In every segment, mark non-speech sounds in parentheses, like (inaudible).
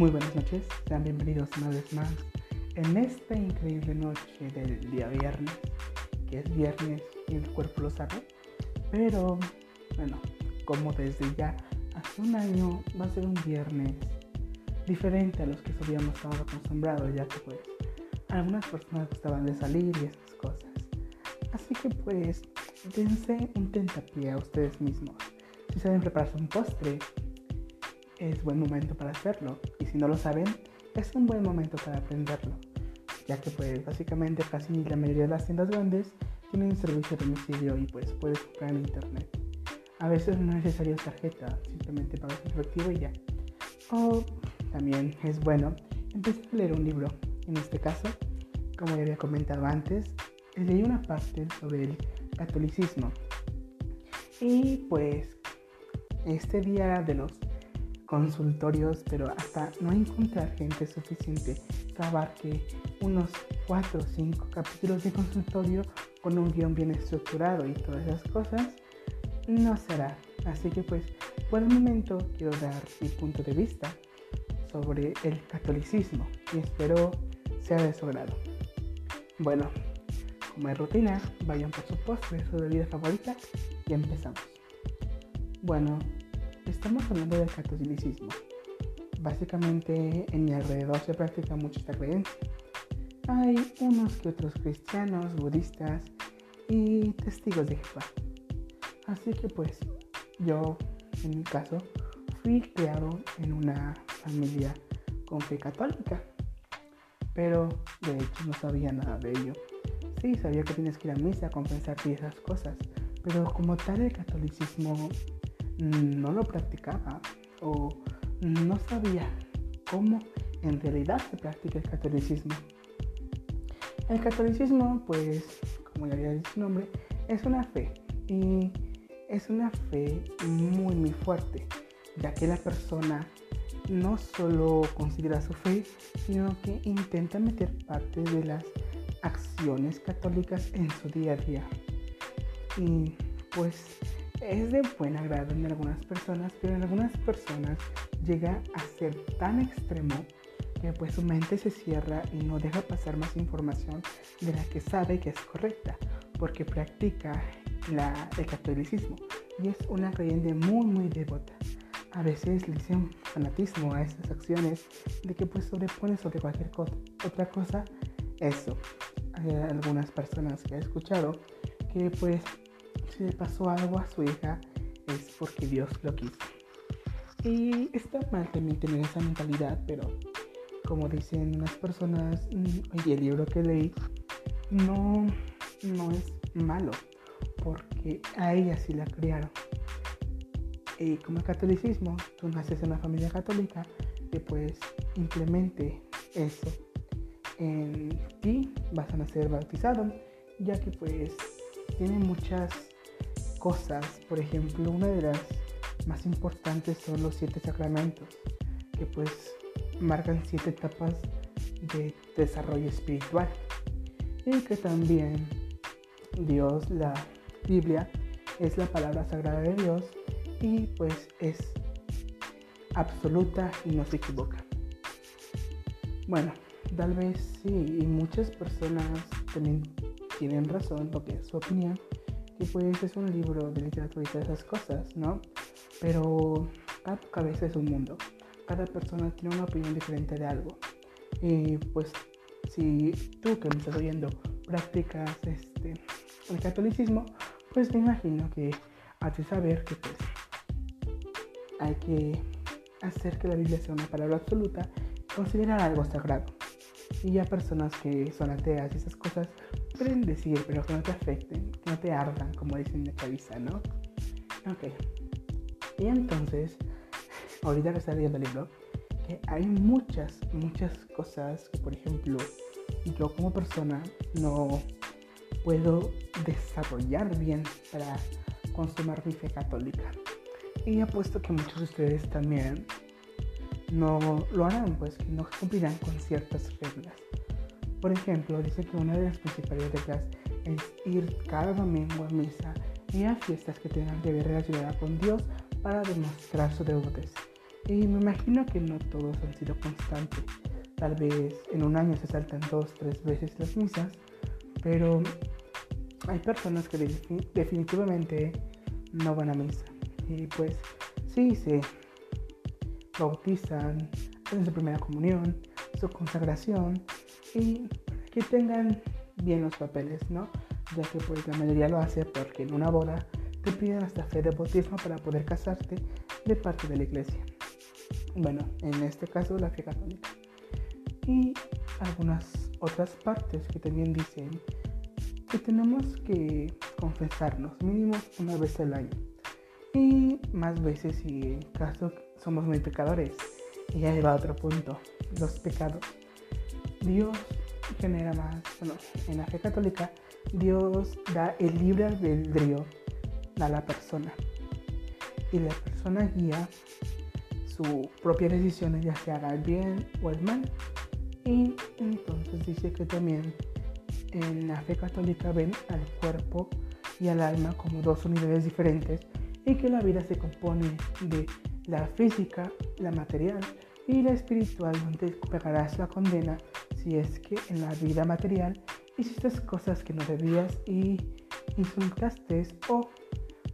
Muy buenas noches, sean bienvenidos una vez más en esta increíble noche del día viernes, que es viernes y el cuerpo lo sabe, pero bueno, como desde ya hace un año va a ser un viernes diferente a los que solíamos estar acostumbrados, ya que pues algunas personas gustaban de salir y esas cosas. Así que pues dense un tentapié a ustedes mismos. Si saben prepararse un postre, es buen momento para hacerlo. Si no lo saben, es un buen momento para aprenderlo. Ya que pues básicamente casi la mayoría de las tiendas grandes tienen servicio de domicilio y pues puedes comprar en internet. A veces no es necesario tarjeta, simplemente pagas efectivo y ya. O también es bueno empezar a leer un libro. En este caso, como ya había comentado antes, leí una parte sobre el catolicismo. Y pues este día de los consultorios, pero hasta no encontrar gente suficiente que abarque unos 4 o 5 capítulos de consultorio con un guion bien estructurado y todas esas cosas, no será. Así que pues por el momento quiero dar mi punto de vista sobre el catolicismo y espero sea de su agrado. Bueno, como es rutina, vayan por su postre, su bebida favorita y empezamos. Bueno, Estamos hablando del catolicismo. Básicamente en mi alrededor se practica mucho esta creencia. Hay unos que otros cristianos, budistas y testigos de Jehová. Así que pues yo, en mi caso, fui criado en una familia con fe católica. Pero de hecho no sabía nada de ello. Sí, sabía que tienes que ir a misa, compensar y esas cosas. Pero como tal el catolicismo no lo practicaba o no sabía cómo en realidad se practica el catolicismo. El catolicismo, pues, como ya había dicho su nombre, es una fe y es una fe muy muy fuerte, ya que la persona no solo considera su fe, sino que intenta meter parte de las acciones católicas en su día a día. Y pues es de buen agrado en algunas personas, pero en algunas personas llega a ser tan extremo que pues su mente se cierra y no deja pasar más información de la que sabe que es correcta, porque practica la, el catolicismo y es una creyente muy muy devota. A veces le dicen fanatismo a estas acciones de que pues sobrepone sobre cualquier cosa, otra cosa eso. Hay algunas personas que he escuchado que pues si le pasó algo a su hija es porque Dios lo quiso. Y está mal también tener esa mentalidad, pero como dicen las personas mm, y el libro que leí, no, no es malo, porque a ella sí la criaron. Y como el catolicismo, tú naces en una familia católica, que pues implemente eso en ti, vas a nacer bautizado, ya que pues tiene muchas cosas. Por ejemplo, una de las más importantes son los siete sacramentos, que pues marcan siete etapas de desarrollo espiritual. Y que también Dios, la Biblia, es la palabra sagrada de Dios y pues es absoluta y no se equivoca. Bueno, tal vez sí, y muchas personas también tienen razón, porque es su opinión, y pues es un libro de literatura y todas esas cosas, ¿no? Pero cada cabeza es un mundo. Cada persona tiene una opinión diferente de algo. Y pues si tú que me estás oyendo practicas este, el catolicismo, pues me imagino que haces saber que pues hay que hacer que la Biblia sea una palabra absoluta, considerar algo sagrado. Y ya personas que son ateas y esas cosas pueden decir, pero que no te afecten, que no te ardan, como dicen de cabeza, ¿no? Ok. Y entonces, (laughs) ahorita que está leyendo el libro, que hay muchas, muchas cosas que, por ejemplo, yo como persona no puedo desarrollar bien para consumar mi fe católica. Y apuesto que muchos de ustedes también no lo harán, pues que no cumplirán con ciertas reglas. Por ejemplo, dice que una de las principales reglas es ir cada domingo a misa y a fiestas que tengan que ver relacionadas con Dios para demostrar su devotez. Y me imagino que no todos han sido constantes. Tal vez en un año se saltan dos, tres veces las misas, pero hay personas que definitivamente no van a misa. Y pues sí, se bautizan, hacen su primera comunión, su consagración y que tengan bien los papeles, ¿no? Ya que pues la mayoría lo hace porque en una boda te piden hasta fe de bautismo para poder casarte de parte de la iglesia. Bueno, en este caso la fe católica. Y algunas otras partes que también dicen que tenemos que confesarnos mínimo una vez al año. Y más veces si en caso somos muy pecadores. Y ya lleva a otro punto, los pecados. Dios genera más, en la fe católica, Dios da el libre albedrío a la persona. Y la persona guía su propia decisión, ya se haga el bien o el mal. Y entonces dice que también en la fe católica ven al cuerpo y al alma como dos unidades diferentes y que la vida se compone de la física, la material y la espiritual, donde pegarás la condena si es que en la vida material hiciste cosas que no debías y insultaste o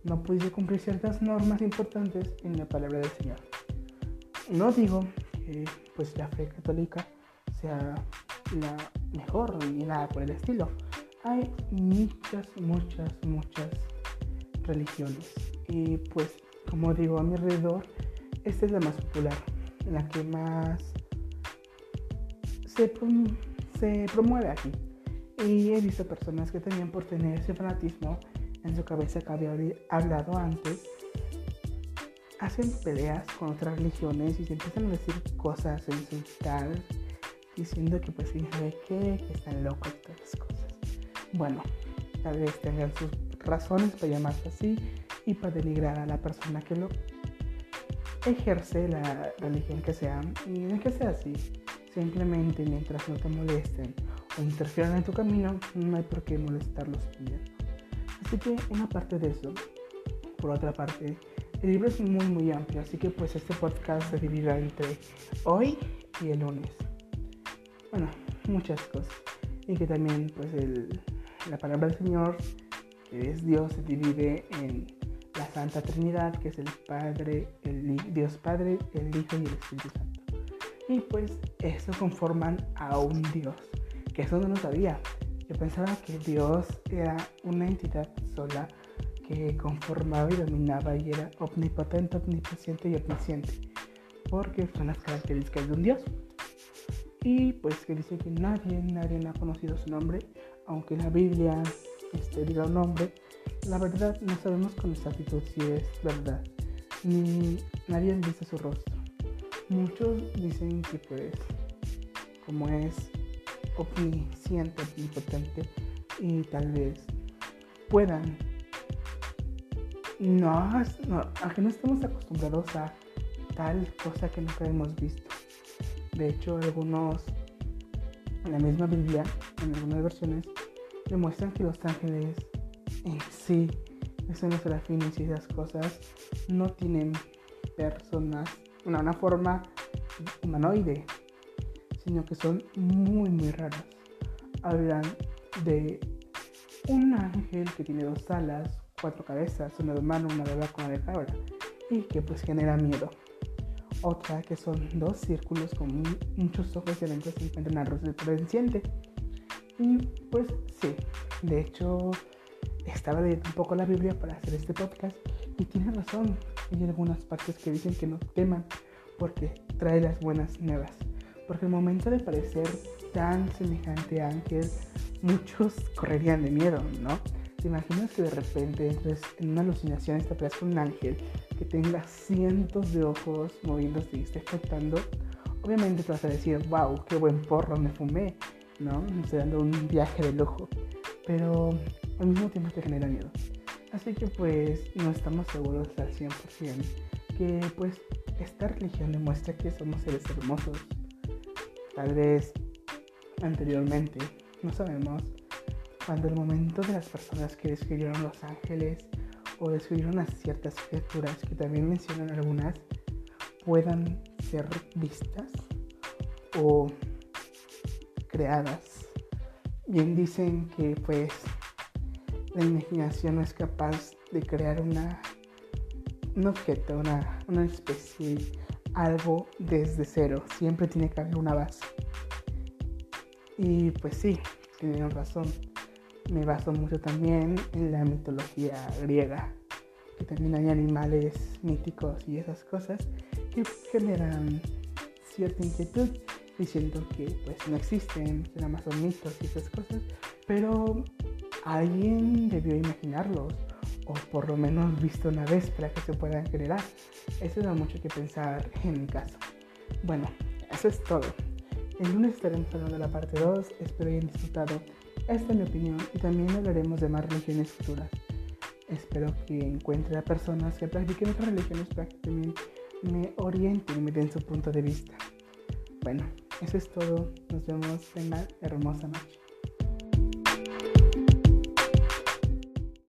no pudiste cumplir ciertas normas importantes en la palabra del Señor. No digo que pues la fe católica sea la mejor ni nada por el estilo. Hay muchas, muchas, muchas religiones. Y pues, como digo, a mi alrededor, esta es la más popular, la que más se, promueve aquí. Y he visto personas que tenían por tener ese fanatismo en su cabeza que había hablado antes, hacen peleas con otras religiones y se empiezan a decir cosas, en su tal diciendo que pues sabe qué, que están locos y todas las cosas. Bueno, tal vez tengan sus razones para llamarse así y para denigrar a la persona que lo ejerce la religión que sea y no es que sea así simplemente mientras no te molesten o interfieran en tu camino no hay por qué molestarlos también así que una parte de eso por otra parte el libro es muy muy amplio así que pues este podcast se dividirá entre hoy y el lunes bueno, muchas cosas. Y que también, pues, el, la palabra del Señor, que es Dios, se divide en la Santa Trinidad, que es el Padre, el Dios Padre, el Hijo y el Espíritu Santo. Y pues, eso conforman a un Dios, que eso no lo sabía. Yo pensaba que Dios era una entidad sola que conformaba y dominaba y era omnipotente, omnipresente y omnisciente, porque son las características de un Dios y pues que dice que nadie, nadie ha conocido su nombre, aunque la Biblia este, diga un nombre, la verdad no sabemos con exactitud si es verdad, ni nadie ha visto su rostro. Muchos dicen que pues como es omnisciente, omnipotente y tal vez puedan no, no, a que no estemos acostumbrados a tal cosa que nunca hemos visto. De hecho, algunos, en la misma Biblia, en algunas versiones, demuestran que los ángeles en sí, son los serafines y esas cosas, no tienen personas, una, una forma humanoide, sino que son muy, muy raras. Hablan de un ángel que tiene dos alas, cuatro cabezas, una de mano, una de vaca, una de cabra, y que pues genera miedo. Otra que son dos círculos con muchos ojos y lentes se encuentran al resplandeciente. Y pues sí, de hecho estaba leyendo un poco la Biblia para hacer este podcast y tiene razón. Hay algunas partes que dicen que no teman porque trae las buenas nuevas. Porque el momento de parecer tan semejante a Ángel, muchos correrían de miedo, ¿no? ¿Te imaginas que de repente entres en una alucinación te con un ángel que tenga cientos de ojos moviéndose y esté flotando? Obviamente te vas a decir, wow, qué buen porro me fumé, ¿no? Estoy dando un viaje de lujo. Pero al mismo tiempo te genera miedo. Así que pues no estamos seguros al 100% que pues esta religión demuestra que somos seres hermosos. Tal vez anteriormente, no sabemos, cuando el momento de las personas que describieron los ángeles o describieron a ciertas criaturas, que también mencionan algunas, puedan ser vistas o creadas. Bien dicen que pues la imaginación no es capaz de crear una, un objeto, una, una especie, algo desde cero. Siempre tiene que haber una base. Y pues sí, tienen razón. Me baso mucho también en la mitología griega, que también hay animales míticos y esas cosas que generan cierta inquietud diciendo que pues no existen, que nada más son mitos y esas cosas, pero alguien debió imaginarlos o por lo menos visto una vez para que se puedan generar. Eso da mucho que pensar en mi caso. Bueno, eso es todo. El lunes estaremos hablando de la parte 2, espero hayan disfrutado. Esta es mi opinión y también hablaremos de más religiones futuras. Espero que encuentre a personas que practiquen otras religiones para que también me orienten y me den su punto de vista. Bueno, eso es todo. Nos vemos en la hermosa noche.